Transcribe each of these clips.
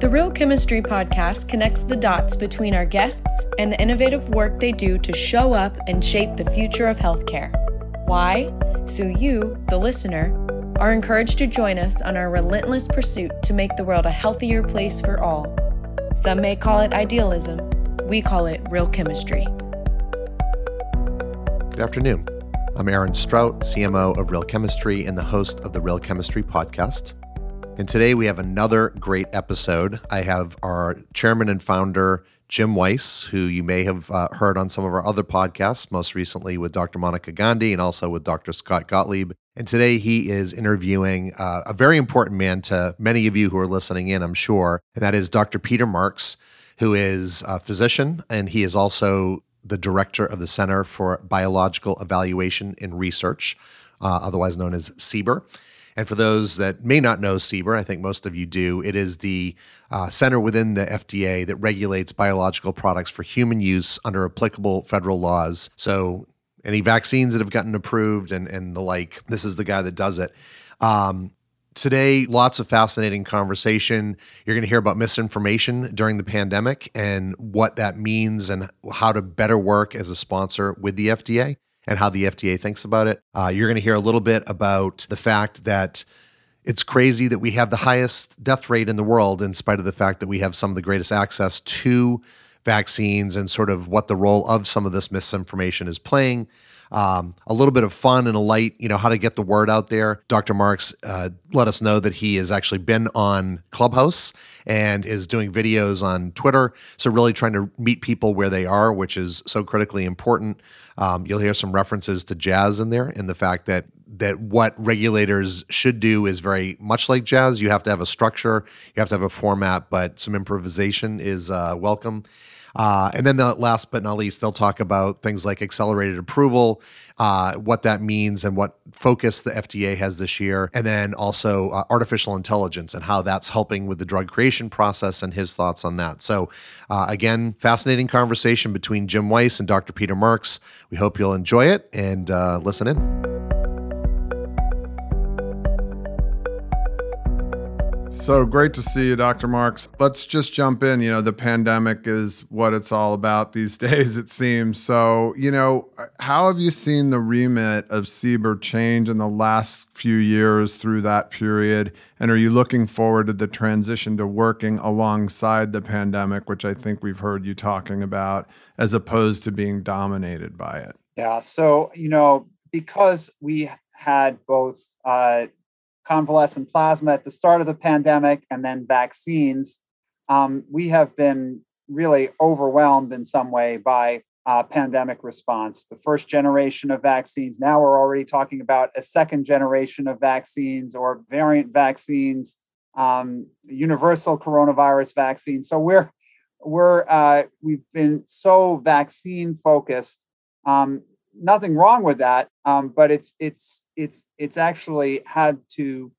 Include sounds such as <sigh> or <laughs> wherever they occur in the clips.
The Real Chemistry podcast connects the dots between our guests and the innovative work they do to show up and shape the future of healthcare. Why? So you, the listener, are encouraged to join us on our relentless pursuit to make the world a healthier place for all. Some may call it idealism, we call it real chemistry. Good afternoon. I'm Aaron Strout, CMO of Real Chemistry and the host of the Real Chemistry podcast. And today we have another great episode. I have our chairman and founder, Jim Weiss, who you may have uh, heard on some of our other podcasts, most recently with Dr. Monica Gandhi and also with Dr. Scott Gottlieb. And today he is interviewing uh, a very important man to many of you who are listening in, I'm sure, and that is Dr. Peter Marks, who is a physician and he is also the director of the Center for Biological Evaluation and Research, uh, otherwise known as CBER. And for those that may not know CBER, I think most of you do, it is the uh, center within the FDA that regulates biological products for human use under applicable federal laws. So any vaccines that have gotten approved and, and the like, this is the guy that does it. Um, today lots of fascinating conversation you're going to hear about misinformation during the pandemic and what that means and how to better work as a sponsor with the fda and how the FDA thinks about it. Uh, you're going to hear a little bit about the fact that it's crazy that we have the highest death rate in the world, in spite of the fact that we have some of the greatest access to vaccines and sort of what the role of some of this misinformation is playing. Um, a little bit of fun and a light, you know, how to get the word out there. Dr. Marks uh, let us know that he has actually been on Clubhouse and is doing videos on Twitter. So, really trying to meet people where they are, which is so critically important. Um, you'll hear some references to jazz in there and the fact that that what regulators should do is very much like jazz. You have to have a structure, you have to have a format, but some improvisation is uh, welcome. Uh, and then the last but not least, they'll talk about things like accelerated approval, uh, what that means, and what focus the FDA has this year, and then also uh, artificial intelligence and how that's helping with the drug creation process and his thoughts on that. So, uh, again, fascinating conversation between Jim Weiss and Dr. Peter Marks. We hope you'll enjoy it and uh, listen in. So great to see you, Dr. Marks. Let's just jump in. You know, the pandemic is what it's all about <laughs> these days, it seems. So, you know, how have you seen the remit of CBER change in the last few years through that period? And are you looking forward to the transition to working alongside the pandemic, which I think we've heard you talking about, as opposed to being dominated by it? Yeah. So, you know, because we had both uh, convalescent plasma at the start of the pandemic and then vaccines, um, we have been really overwhelmed in some way by uh, pandemic response. The first generation of vaccines, now we're already talking about a second generation of vaccines or variant vaccines, um, universal coronavirus vaccine. So we're we're uh, we've been so vaccine focused um, nothing wrong with that, um, but it's it's it's it's actually had to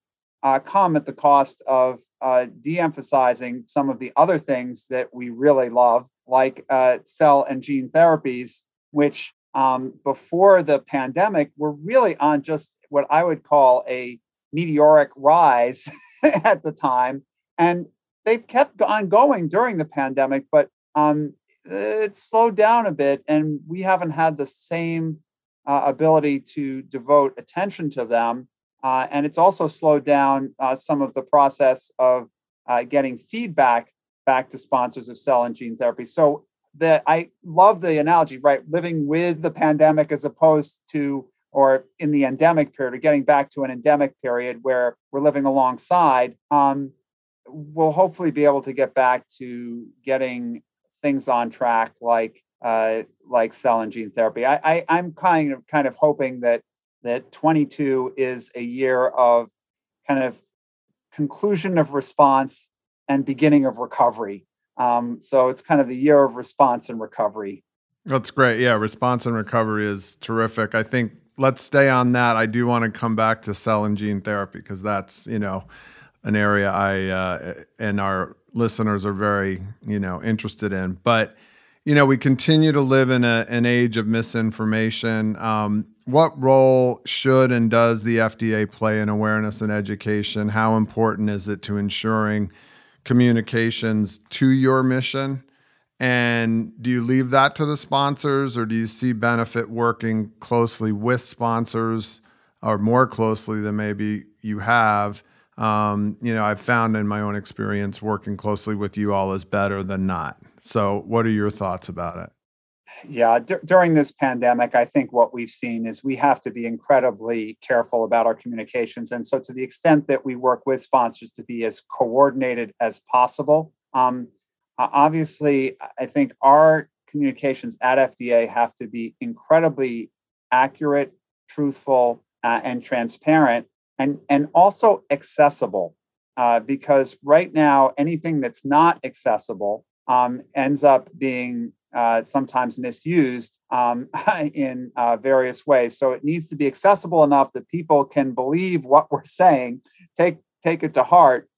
uh, come at the cost of uh, de-emphasizing some of the other things that we really love, like uh, cell and gene therapies, which um, before the pandemic were really on just what I would call a meteoric rise <laughs> at the time, and they've kept on going during the pandemic, but um, it slowed down a bit, and we haven't had the same uh, ability to devote attention to them. Uh, and it's also slowed down uh, some of the process of uh, getting feedback back to sponsors of cell and gene therapy. So that I love the analogy, right? Living with the pandemic as opposed to, or in the endemic period, or getting back to an endemic period where we're living alongside. Um, we'll hopefully be able to get back to getting things on track like uh, like cell and gene therapy. I, I am kind of kind of hoping that that 22 is a year of kind of conclusion of response and beginning of recovery. Um, so it's kind of the year of response and recovery. That's great. Yeah, response and recovery is terrific. I think let's stay on that. I do want to come back to cell and gene therapy because that's you know an area I uh, and our listeners are very you know interested in. But you know we continue to live in a, an age of misinformation. Um, what role should and does the FDA play in awareness and education? How important is it to ensuring communications to your mission? And do you leave that to the sponsors or do you see benefit working closely with sponsors or more closely than maybe you have? Um, you know, I've found in my own experience working closely with you all is better than not. So, what are your thoughts about it? Yeah, d- during this pandemic, I think what we've seen is we have to be incredibly careful about our communications. And so, to the extent that we work with sponsors to be as coordinated as possible, um, obviously, I think our communications at FDA have to be incredibly accurate, truthful, uh, and transparent, and, and also accessible. Uh, because right now, anything that's not accessible um, ends up being uh, sometimes misused um, <laughs> in uh, various ways. So it needs to be accessible enough that people can believe what we're <laughs> saying, take take it to heart,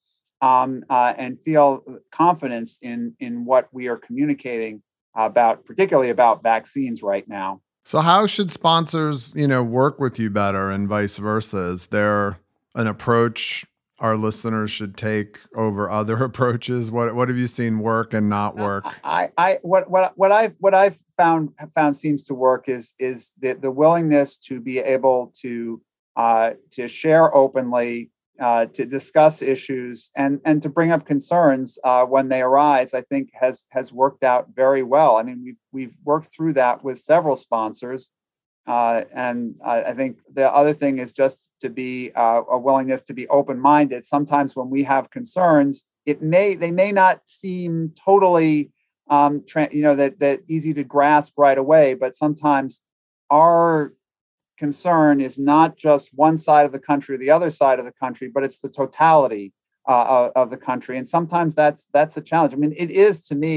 um, uh, and feel confidence in in what we are communicating about, particularly about vaccines right now. So how should sponsors, you know, work with you better, and vice versa? Is there an approach our listeners should take over other <laughs> approaches? What what have you seen work and not work? I, I what what what I've what I've found found seems to work is is the, the willingness to be able to uh, to share openly, uh, to discuss issues, and and to bring up concerns uh, when they arise. I think has has worked out very well. I mean, we've we've worked through that with several sponsors. Uh, and I, I, think the other thing is just to be uh, a willingness to be open-minded. Sometimes when we have concerns, it may they may not seem totally um, tra- you know that that easy to grasp right away, but sometimes our concern is not just one side of the country or the other side of the country, but it's the totality uh, of the country. And sometimes that's that's a challenge. I mean, it is to me.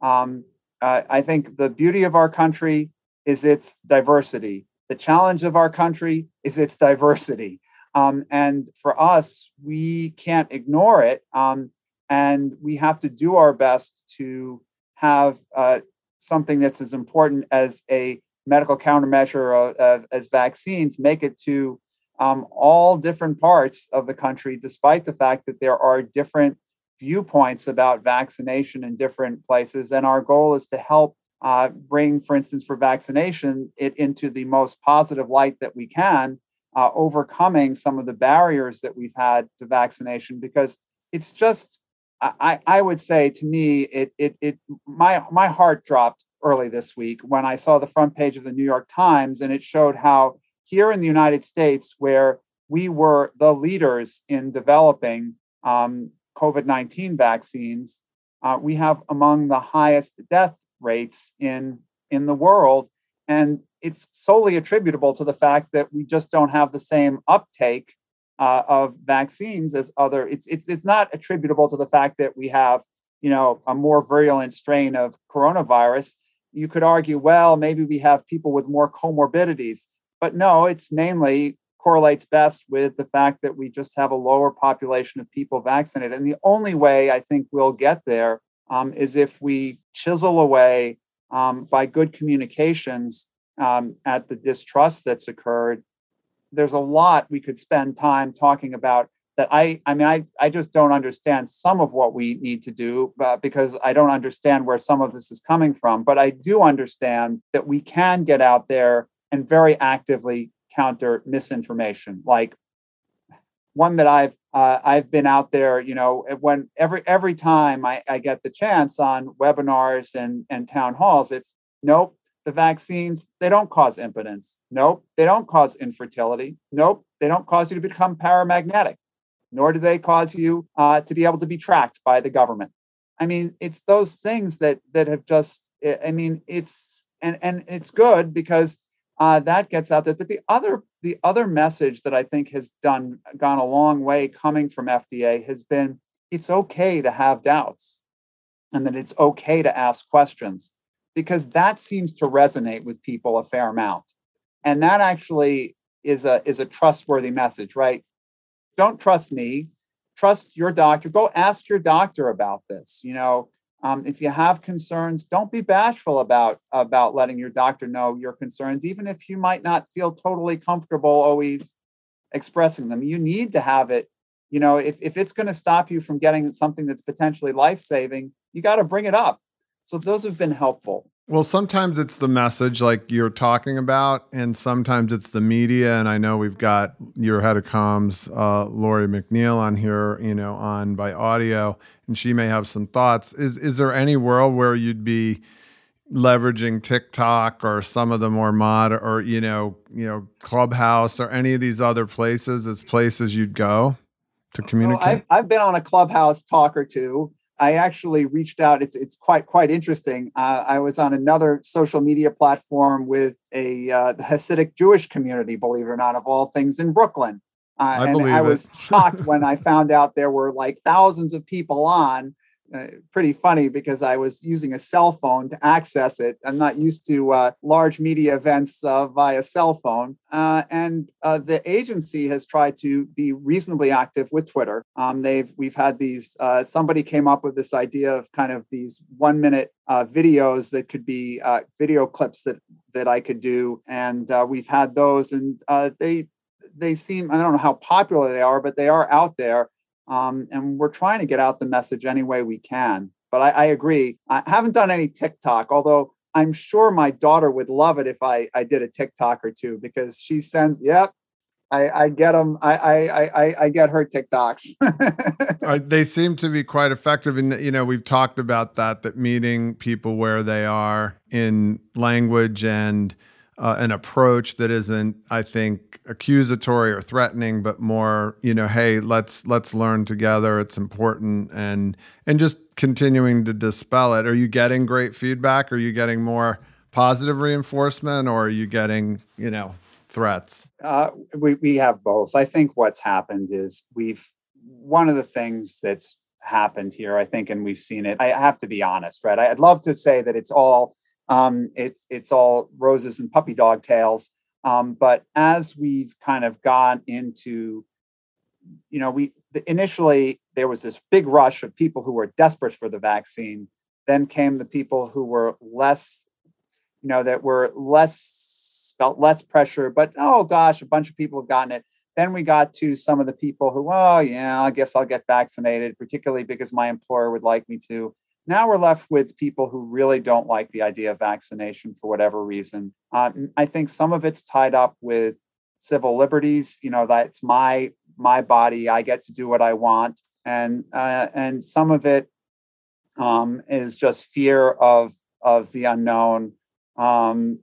Um, uh, I think the beauty of our country is its diversity. The challenge of our country is its diversity. Um, and for us, we can't ignore it. Um, and we have to do our best to have uh, something that's as important as a medical countermeasure of, as vaccines make it to um, all different parts of the country, despite the fact that there are different viewpoints about vaccination in different places. And our goal is to help uh, bring, for instance, for vaccination, it into the most positive light that we can, uh, overcoming some of the barriers that we've had to vaccination. Because it's just, I, I would say to me, it, it, it, my, my heart dropped early this week when I saw the front page of the New York Times, and it showed how here in the United States, where we were the leaders in developing um, COVID 19 vaccines, uh, we have among the highest death rates in in the world. And it's solely attributable to the fact that we just don't have the same uptake uh, of vaccines as other it's, it's it's not attributable to the fact that we have you know a more virulent strain of coronavirus you could argue well maybe we have people with more comorbidities but no it's mainly correlates best with the fact that we just have a lower population of people vaccinated and the only way i think we'll get there um, is if we chisel away um, by good communications um, at the distrust that's occurred. There's a lot we could spend time talking about that I, I mean, I, I just don't understand some of what we need to do uh, because I don't understand where some of this is coming from. But I do understand that we can get out there and very actively counter misinformation. Like one that I've uh, I've been out there, you know, when every every time I, I get the chance on webinars and and town halls, it's nope, the vaccines they don't cause impotence. Nope, they don't cause infertility. Nope, they don't cause you to become paramagnetic. Nor do they cause you uh, to be able to be tracked by the government. I mean, it's those things that that have just. I mean, it's and and it's good because uh, that gets out there. But the other the other message that I think has done gone a long way coming from FDA has been it's okay to have doubts and that it's okay to ask questions because that seems to resonate with people a fair amount. And that actually is a is a trustworthy message, right? Don't trust me, trust your doctor. Go ask your doctor about this. You know, um, if you have concerns, don't be bashful about about letting your doctor know your concerns, even if you might not feel totally comfortable always expressing them. You need to have it you know, if, if it's going to stop you from getting something that's potentially life saving, you got to bring it up. So those have been helpful. Well, sometimes it's the message like you're talking about, and sometimes it's the media. And I know we've got your head of comms, uh, Lorrie McNeill, on here, you know, on by audio, and she may have some thoughts. Is is there any world where you'd be leveraging TikTok or some of the more mod or you know, you know, Clubhouse or any of these other places as places you'd go to communicate? So I've, I've been on a Clubhouse talk or two. I actually reached out. It's it's quite quite interesting. Uh, I was on another social media platform with a uh, the Hasidic Jewish community, believe it or not, of all things in Brooklyn. Uh, I and I was shocked when I found out there were like thousands of people on uh, pretty funny because I was using a cell phone to access it. I'm not used to uh, large media events uh, via cell phone. Uh, and uh, the agency has tried to be reasonably active with Twitter. Um, they've we've had these. Somebody came up with this idea of kind of these one minute videos that could be video clips that that I could do, and we've had those, and they they seem I don't know how popular they are, but they are out there. Um, and we're trying to get out the message any way we can. But I, I, agree. I haven't done any TikTok, although I'm sure my daughter would love it if I, I did a TikTok or two because she sends, yep, I, I get them. I, I, I, I get her TikToks. <laughs> they seem to be quite effective. And, you know, we've talked about that, that meeting people where they are in language and, uh, an approach that isn't, I think, accusatory or threatening, but more, you know, hey, let's let's learn together. It's important, and and just continuing to dispel it. Are you getting great feedback? Are you getting more positive reinforcement, or are you getting, you know, threats? Uh, we we have both. I think what's happened is we've one of the things that's happened here, I think, and we've seen it. I have to be honest, right? I'd love to say that it's all um, it's it's all roses and puppy dog tails. Um, but as we've kind of gone into, you know, we the, initially there was this big rush of people who were desperate for the vaccine. Then came the people who were less, you know, that were less felt less pressure. But oh gosh, a bunch of people have gotten it. Then we got to some of the people who, oh yeah, I guess I'll get vaccinated, particularly because my employer would like me to. Now we're left with people who really don't like the idea of vaccination for whatever reason. Um, I think some of it's tied up with civil liberties. You know, that's my my body. I get to do what I want, and uh, and some of it um, is just fear of of the unknown. Um,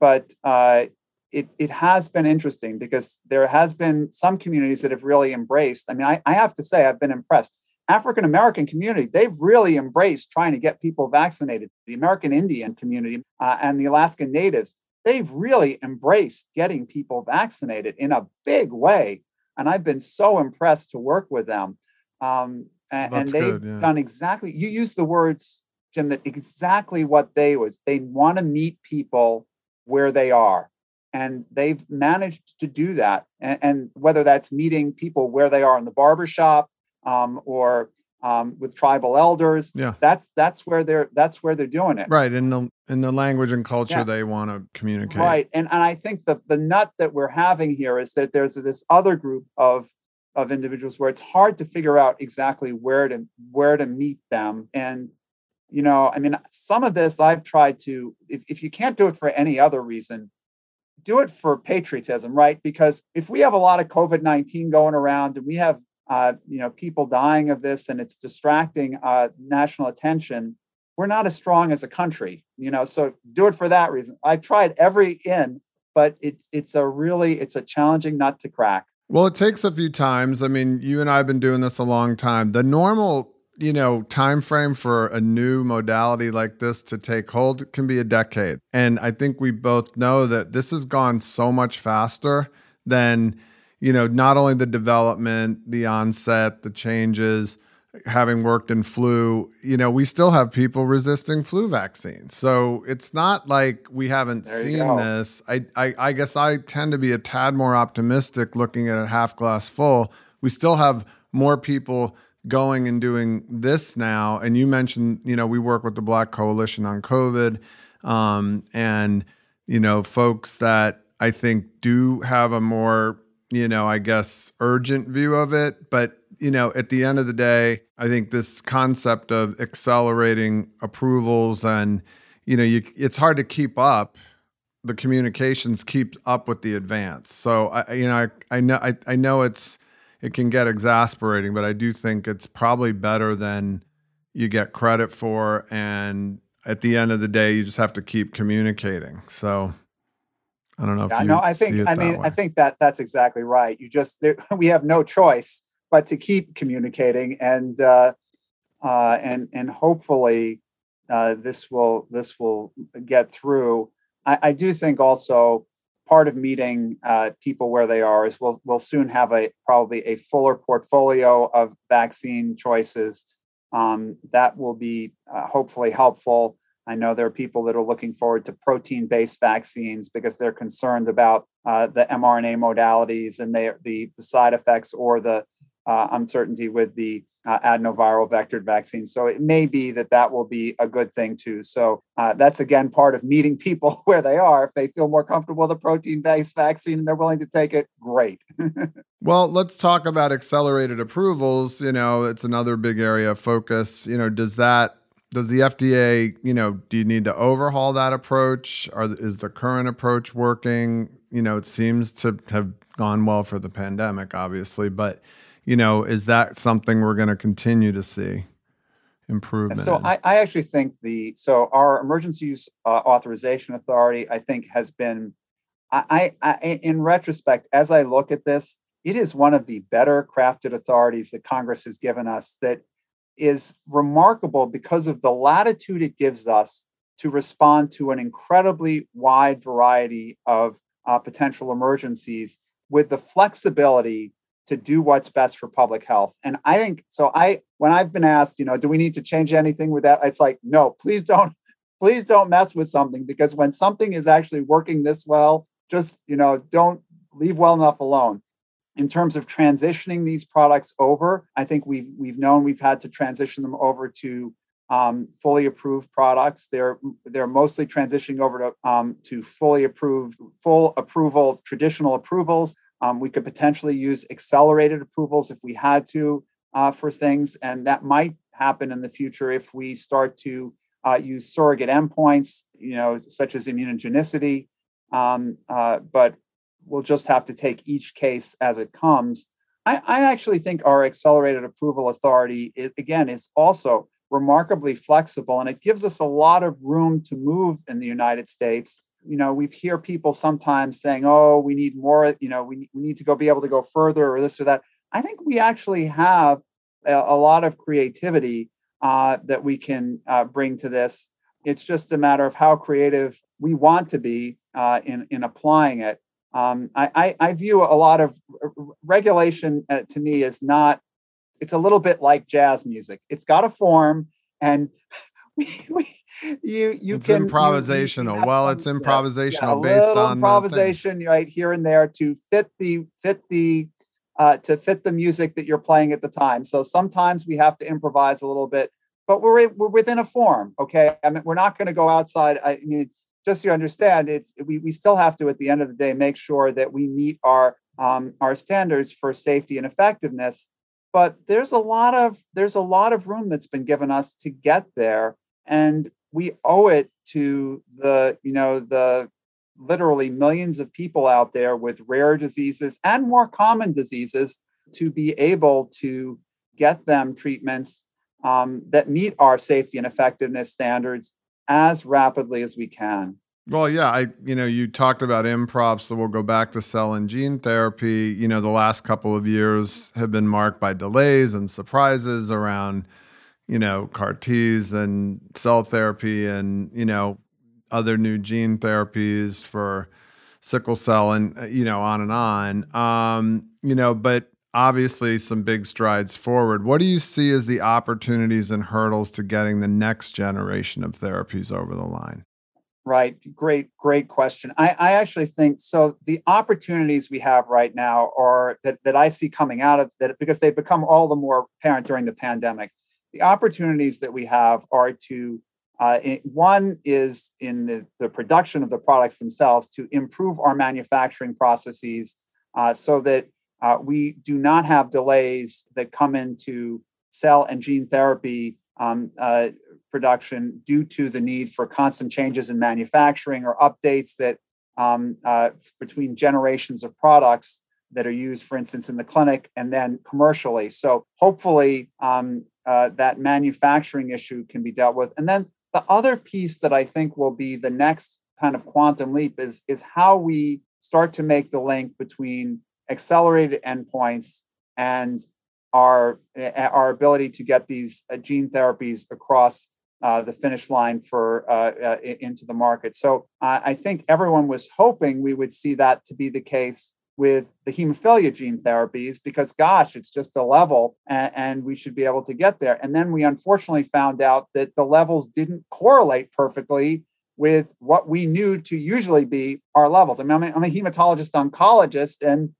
but uh, it it has been interesting because there has been some communities that have really embraced. I mean, I, I have to say I've been impressed. African American community, they've really embraced trying to get people vaccinated. The American Indian community uh, and the Alaskan Natives, they've really embraced getting people vaccinated in a big way. And I've been so impressed to work with them. Um, and, and, they've good, yeah. done exactly, you used the words, Jim, that exactly what they was. They want to meet people where they are. And they've managed to do that. And, and whether that's meeting people where they are in the barbershop, um, or um, with tribal elders. Yeah, that's that's where they're that's where they're doing it. Right in the in the language and culture yeah. they want to communicate. Right, and and I think the the nut that we're having here is that there's this other group of of individuals where it's hard to figure out exactly where to where to meet them and you know i mean some of this i've tried to if, if you can't do it for any other reason do it for patriotism right because if we have a lot of covid-19 going around and we have uh, you know, people dying of this and it's distracting uh, national attention, we're not as strong as a country, you know. So do it for that reason. I've tried every in, but it's it's a really it's a challenging nut to crack. Well, it takes a few times. I mean, you and I have been doing this a long time. The normal you know time frame for a new modality like this to take hold can be a decade and i think we both know that this has gone so much faster than you know, not only the development, the onset, the changes, having worked in flu, you know, we still have people resisting flu vaccines. So it's not like we haven't there seen this. I, I, I guess I tend to be a tad more optimistic looking at a half glass full. We still have more people going and doing this now. And you mentioned, you know, we work with the Black Coalition on COVID, um, and you know, folks that I think do have a more you know, I guess urgent view of it, but you know, at the end of the day, I think this concept of accelerating approvals and, you know, you, it's hard to keep up. The communications keep up with the advance. So I, you know, I, I know, I, I know it's, it can get exasperating, but I do think it's probably better than you get credit for. And at the end of the day, you just have to keep communicating. So I don't know if yeah, no, I think I mean I think that that's exactly right. You just there, <laughs> we have no choice but to keep communicating and uh, uh, and and hopefully uh, this will this will get through. I, I do think also part of meeting uh, people where they are is we'll we'll soon have a probably a fuller portfolio of vaccine choices um, that will be uh, hopefully helpful. I know there are people that are looking forward to protein based vaccines because they're concerned about uh, the mRNA modalities and they, the, the side effects or the uh, uncertainty with the uh, adenoviral vectored vaccine. So it may be that that will be a good thing too. So uh, that's again part of meeting people <laughs> where they are. If they feel more comfortable with a protein based vaccine and they're willing to take it, great. <laughs> well, let's talk about accelerated approvals. You know, it's another big area of focus. You know, does that does the FDA, you know, do you need to overhaul that approach? Or is the current approach working? You know, it seems to have gone well for the pandemic, obviously, but you know, is that something we're going to continue to see improvement? So I, I, actually think the so our emergency use uh, authorization authority, I think, has been, I, I, I, in retrospect, as I look at this, it is one of the better crafted authorities that Congress has given us that is remarkable because of the latitude it gives us to respond to an incredibly wide variety of uh, potential emergencies with the flexibility to do what's best for public health. And I think so. I, when I've been asked, you know, do we need to change anything with that? It's like, no, please don't, <laughs> please don't mess with something because when something is actually working this well, just, you know, don't leave well enough alone. In terms of transitioning these products over, I think we've we've known we've had to transition them over to um, fully approved products. They're they're mostly transitioning over to um, to fully approved, full approval, traditional approvals. Um, we could potentially use accelerated approvals if we had to uh, for things, and that might happen in the future if we start to uh, use surrogate endpoints, you know, such as immunogenicity. Um, uh, but we'll just have to take each case as it comes. I, I actually think our accelerated approval authority, is, again, is also remarkably flexible, and it gives us a lot of room to move in the United States. You know we hear people sometimes saying oh we need more you know we, we need to go be able to go further or this or that. I think we actually have a, a lot of creativity uh, that we can uh, bring to this. It's just a matter of how creative we want to be uh, in in applying it um, I, I, I, view a lot of regulation uh, to me is not it's a little bit like jazz music it's got a form and <laughs> you you it's can improvisational. You, you well, it's improvisational yeah, based on improvisation right here and there to fit the fit the uh, to fit the music that you're playing at the time. So sometimes we have to improvise a little bit, but we're we're within a form. Okay, I mean we're not going to go outside. I mean, just so you understand, it's we we still have to at the end of the day make sure that we meet our um, our standards for safety and effectiveness. But there's a lot of there's a lot of room that's been given us to get there and we owe it to the you know the literally millions of people out there with rare diseases and more common diseases to be able to get them treatments um, that meet our safety and effectiveness standards as rapidly as we can. Well, yeah, I you know you talked about improv, so we'll go back to cell and gene therapy. You know, the last couple of years have been marked by delays and surprises around you know, CAR Ts and cell therapy and, you know, other new gene therapies for sickle cell and, uh, you know, on and on. Um, you know, but obviously some big strides forward. What do you see as the opportunities and hurdles to getting the next generation of therapies over the line? Right. Great, great question. I, I actually think so. The opportunities we have right now are that, that I see coming out of that because they've become all the more apparent during the pandemic the opportunities that we have are to uh, one is in the, the production of the products themselves to improve our manufacturing processes uh, so that uh, we do not have delays that come into cell and gene therapy um, uh, production due to the need for constant changes in manufacturing or updates that um, uh, between generations of products that are used, for instance, in the clinic and then commercially. So hopefully um, uh, that manufacturing issue can be dealt with. And then the other piece that I think will be the next kind of quantum leap is, is how we start to make the link between accelerated endpoints and our, our ability to get these uh, gene therapies across uh, the finish line for uh, uh, into the market. So I think everyone was hoping we would see that to be the case with the hemophilia gene therapies because gosh it's just a level and, and, we should be able to get there and then we unfortunately found out that the levels didn't correlate perfectly with what we knew to usually be our levels i mean i'm a, I'm a hematologist oncologist and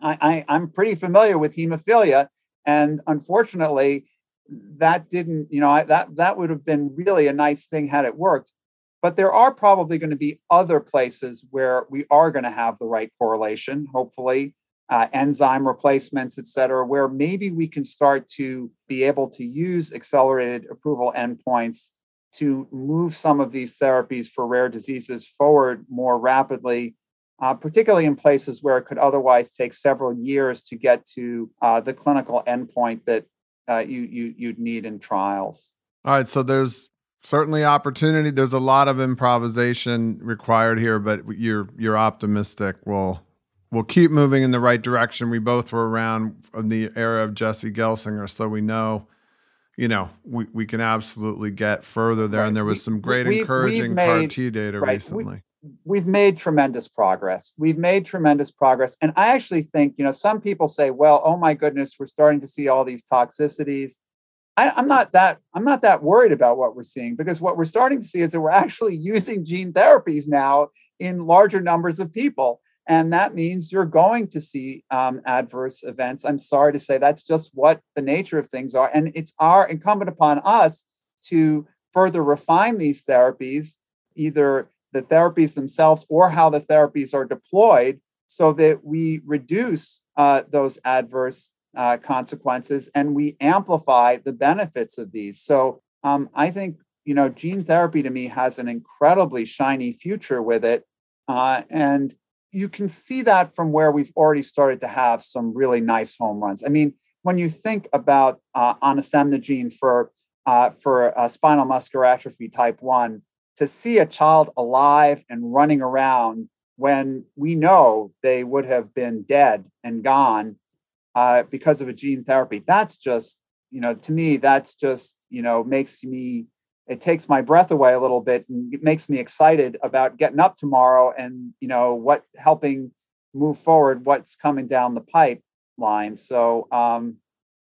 I, I, i'm pretty familiar with hemophilia and unfortunately that didn't you know I, that that would have been really a nice thing had it worked. But there are probably going to be other places where we are going to have the right correlation, hopefully, uh, enzyme replacements, et cetera, where maybe we can start to be able to use accelerated approval endpoints to move some of these therapies for rare diseases forward more rapidly, uh, particularly in places where it could otherwise take several years to get to uh, the clinical endpoint that uh, you, you, you'd need in trials. All right, so there's certainly opportunity. There's a lot of improvisation required here, but you're you're optimistic. We'll we'll keep moving in the right direction. We both were around in the era of Jesse Gelsinger, so we know, you know, we, we can absolutely get further there. Right. And there was some great we've, encouraging made, CAR T data right. recently. We, we've made tremendous progress. We've made tremendous progress. And I actually think, you know, some people say, well, oh my goodness, we're starting to see all these toxicities I, am not that I'm not that worried about what we're seeing because what we're starting to see is that we're <laughs> actually using gene therapies now in larger numbers of people, and that means you're going to see um, adverse events. I'm sorry to say that's just what the nature of things are, and it's our incumbent upon us to further refine these therapies, either the therapies themselves or how the therapies are deployed, so that we reduce uh, those adverse uh, consequences and we amplify the benefits of these. So um, I think, you know, gene therapy to me has an incredibly shiny future with it. Uh, and you can see that from where we've already started to have some really nice home runs. I mean, when you think about uh, onasemnogene for uh, for spinal muscular atrophy type one, to see a child alive and running around when we know they would have been dead and gone uh, because of a gene therapy. That's just, you know, to me, that's just, you know, makes me, it takes my breath away a little bit and it makes me excited about getting up tomorrow and, you know, what helping move forward, what's coming down the pipeline. So, um,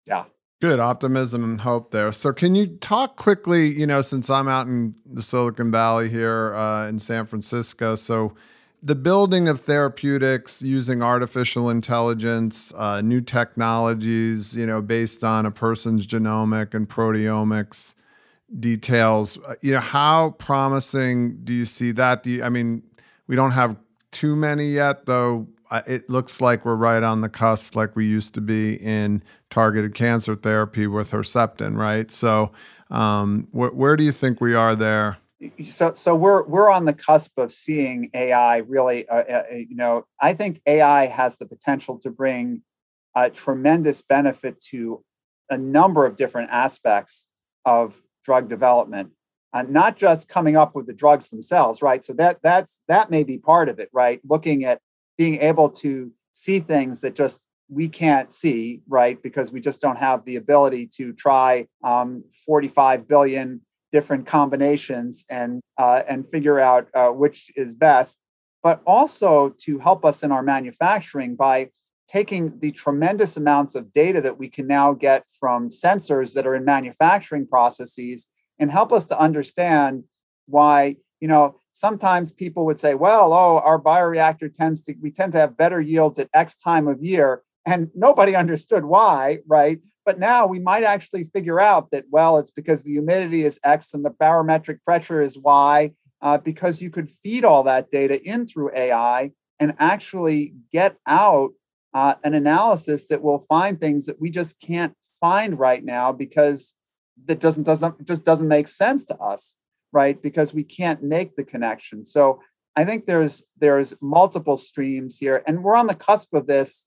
yeah. Good optimism and hope there. So, can you talk quickly? You know, since I'm out in the Silicon Valley here uh, in San Francisco, so the building of therapeutics using artificial intelligence, uh, new technologies, you know, based on a person's genomic and proteomics details, uh, you know, how promising do you see that? Do you, I mean, we don't have too many yet, though. It looks like we're right on the cusp, like we used to be in targeted cancer therapy with Herceptin, right? So, um, wh- where do you think we are there? so so we're we're on the cusp of seeing AI really. Uh, uh, uh, you know, I think AI has the potential to bring a tremendous benefit to a number of different aspects of drug development, uh, not just coming up with the drugs themselves, right? So that that's that may be part of it, right? Looking at being able to see things that just we can't see, right? Because we just don't have the ability to try um, 45 billion different combinations and uh, and figure out uh, which is best, but also to help us in our manufacturing by taking the tremendous amounts of data that we can now get from sensors that are in manufacturing processes and help us to understand why you know sometimes people would say well oh our bioreactor tends to we tend to have better yields at x time of year and nobody <laughs> understood why right? But now we might actually figure out that, well, it's because the humidity is X and the barometric pressure is Y, uh, because you could feed all that data in through AI and actually get out uh, an analysis that will find things that we just can't find right now because that doesn't doesn't just doesn't make sense to us, right? Because we can't make the connection. So I think there's there's multiple streams here, and we're on the cusp of this.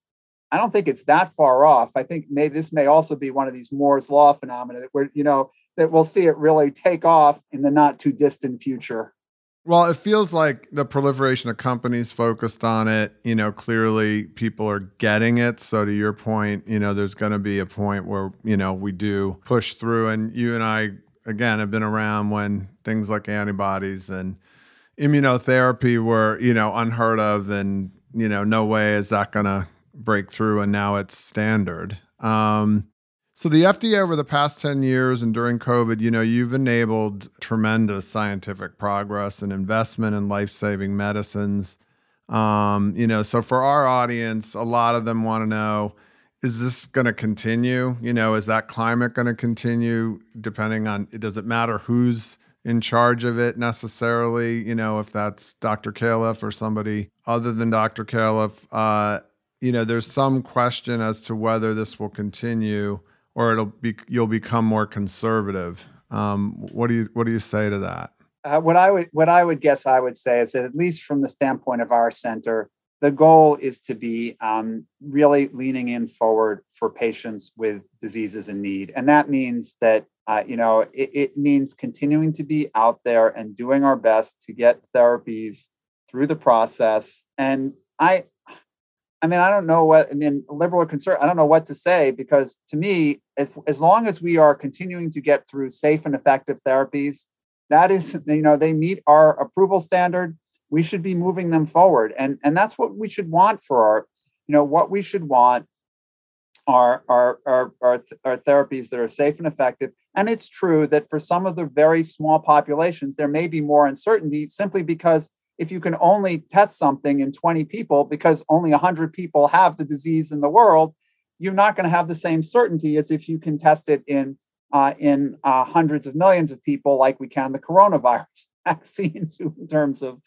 I don't think it's that far off. I think maybe this may also be one of these Moore's law phenomena that we're you know that we'll see it really take off in the not too distant future. Well, it feels like the proliferation of companies focused on it, you know, clearly people are getting it. So to your point, you know, there's going to be a point where, you know, we do push through and you and I again have been around when things like antibodies and immunotherapy were, you know, unheard of and, you know, no way is that going to break through and now it's standard. Um, so the FDA over the past 10 years and during COVID, you know, you've enabled tremendous scientific progress and investment in life-saving medicines. Um, you know, so for our audience, a lot of them want to know is this going to continue? You know, is that climate going to continue depending on does it matter who's in charge of it necessarily, you know, if that's Dr. Califf or somebody other than Dr. Califf. Uh, you know, there's some question as to whether this will continue or it'll be you'll become more conservative. Um, what do you what do you say to that? Uh, what I would what I would guess I would say is that at least from the standpoint of our center, the goal is to be um, really leaning in forward for patients with diseases in need, and that means that uh, you know it, it means continuing to be out there and doing our best to get therapies through the process. And I I mean, I don't know what, I mean, liberal or conservative, I don't know what to say because to me, if, as long as we are continuing to get through safe and effective therapies, that is, you know, they meet our approval standard, we should be moving them forward. And, and that's what we should want for our, you know, what we should want are, are, are, are, are therapies that are safe and effective. And it's true that for some of the very small populations, there may be more uncertainty simply because if you can only test something in 20 people because only 100 people have the disease in the world, you're not going to have the same certainty as if you can test it in uh, in uh, hundreds of millions of people, like we can the coronavirus <laughs> vaccines, in terms of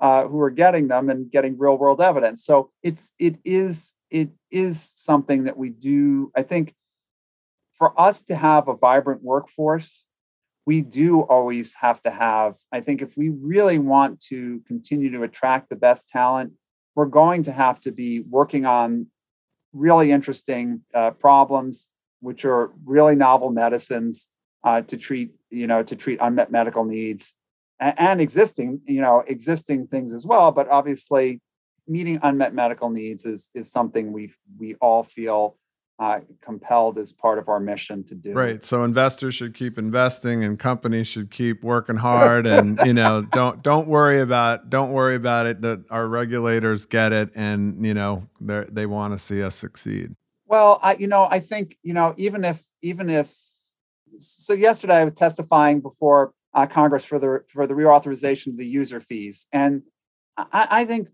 uh, who are getting them and getting real world evidence. So it's it is it is something that we do. I think for us to have a vibrant workforce we do always have to have, I think, if we really want to continue to attract the best talent, we're going to have to be working on really interesting uh, problems, which are really novel medicines uh, to treat, you know, to treat unmet medical needs and, existing, you know, existing things as well. But obviously, meeting unmet medical needs is is something we we all feel uh, compelled as part of our mission to do. Right. So investors should keep investing, and companies should keep working hard, and you know, <laughs> don't don't worry about don't worry about it. That our regulators get it, and you know, they they want to see us succeed. Well, I you know I think you know even if even if so yesterday I was testifying before uh, Congress for the for the reauthorization of the user fees, and I, I think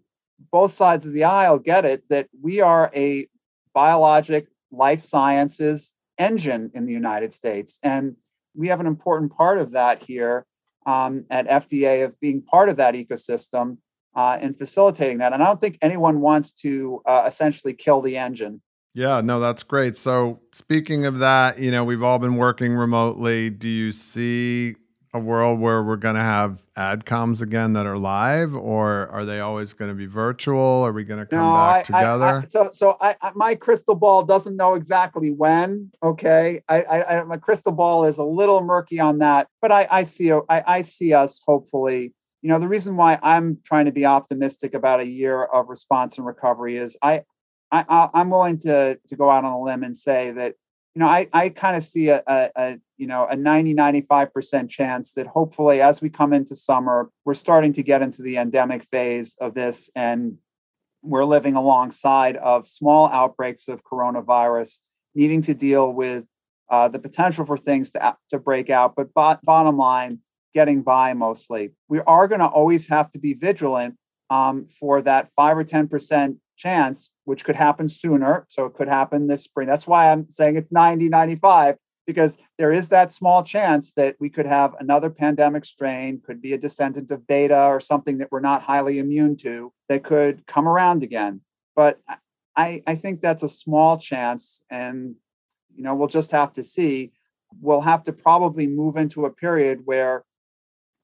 both sides of the aisle get it that we are a biologic life sciences engine in the United States. And we have an important part of that here um, at FDA of being part of that ecosystem uh, and facilitating that. And I don't think anyone wants to uh, essentially kill the engine. Yeah, no, that's great. So, speaking of that, you know, we've all been working remotely. Do you see a world where we're going to have ad adcoms again that are live or are they always going to be virtual? Are we going to come no, back I, together I, I, so so I, my crystal ball doesn't know exactly when okay? I, my crystal ball is a little murky on that but i i see I, I see us hopefully. You know the reason why i'm trying to be optimistic about a year of response and recovery is i I, I'm willing to to go out on a limb and say that you know, I, I kind of see a, a, a, you know, a 90, 95% chance that hopefully as we come into summer, we're starting to get into the endemic phase of this and we're living alongside of small outbreaks of coronavirus, needing to deal with uh, the potential for things to, to break out. But bo- bottom line, getting by mostly. We are going to always have to be vigilant um, for that five or 10% chance, which could happen sooner. So it could happen this spring. That's why I'm saying it's 90, 95, because there is that small chance that we could have another pandemic strain, could be a descendant of beta or something that we're not highly immune to that could come around again. But I, I think that's a small chance. And, you know, we'll just have to see. We'll have to probably move into a period where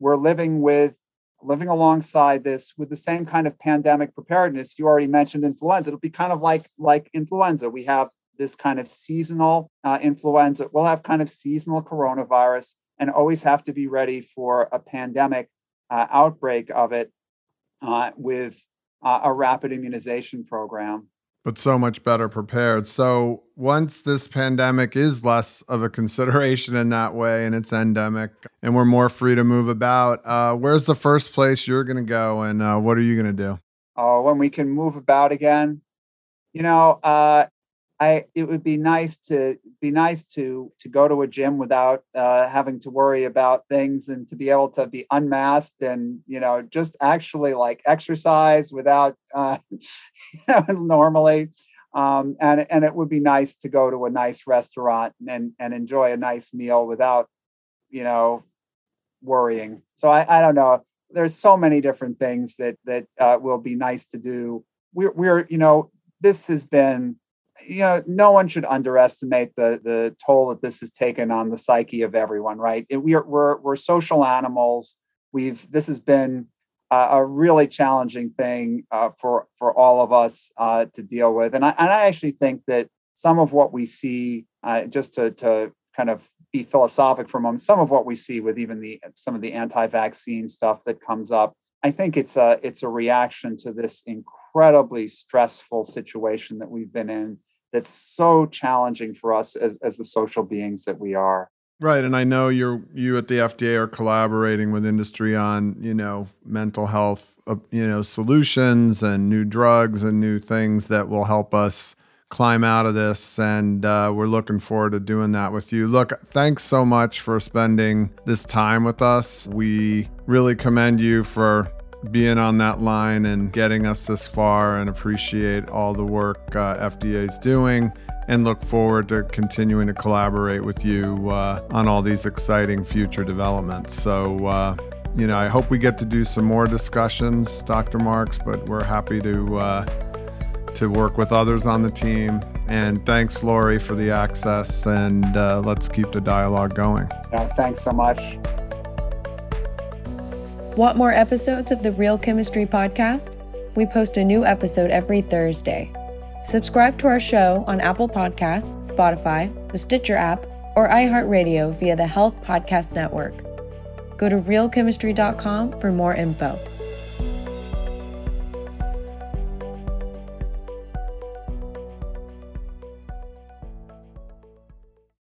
we're living with living alongside this with the same kind of pandemic preparedness you already mentioned influenza. It'll be kind of like like influenza. We have this kind of seasonal uh, influenza. We'll have kind of seasonal coronavirus and always have to be ready for a pandemic uh, outbreak of it uh, with uh, a rapid immunization program but so much better prepared. So once this pandemic is less of a consideration in that way and it's endemic and we're more free to move about, uh, where's the first place you're going to go and uh, what are you going to do? Oh, when we can move about again, you know, uh, I it would be nice to be nice to to go to a gym without uh, having to worry about things and to be able to be unmasked and you know just actually like exercise without uh, <laughs> you know, normally. Um, and and it would be nice to go to a nice restaurant and and enjoy a nice meal without you know worrying. So I I don't know. There's so many different things that that uh, will be nice to do. We're we're you know this has been you know, no one should underestimate the the toll that this has taken on the psyche of everyone. Right? It, we are we're we're social animals. We've this has been uh, a really challenging thing uh, for for all of us uh, to deal with, and I and I actually think that some of what we see, uh, just to to kind of be philosophic for a moment, some of what we see with even the some of the anti-vaccine stuff that comes up, I think it's a it's a reaction to this incredibly stressful situation that we've been in that's so challenging for us as, as the social beings that we are. Right, and I know you're you at the FDA are collaborating with industry on you know mental health uh, you know solutions and new drugs and new things that will help us climb out of this, and uh, we're looking forward to doing that with you. Look, thanks so much for spending this time with us. We really commend you for being on that line and getting us this far and appreciate all the work uh, FDA is doing and look forward to continuing to collaborate with you uh, on all these exciting future developments. So, uh, you know, I hope we get to do some more discussions, Dr. Marks, but we're happy to uh, to work with others on the team. And thanks, Lorrie, for the access. And uh, let's keep the dialogue going. Yeah, thanks so much. Want more episodes of the Real Chemistry podcast? We post a new episode every Thursday. Subscribe to our show on Apple Podcasts, Spotify, the Stitcher app, or iHeartRadio via the Health Podcast Network. Go to realchemistry.com for more info.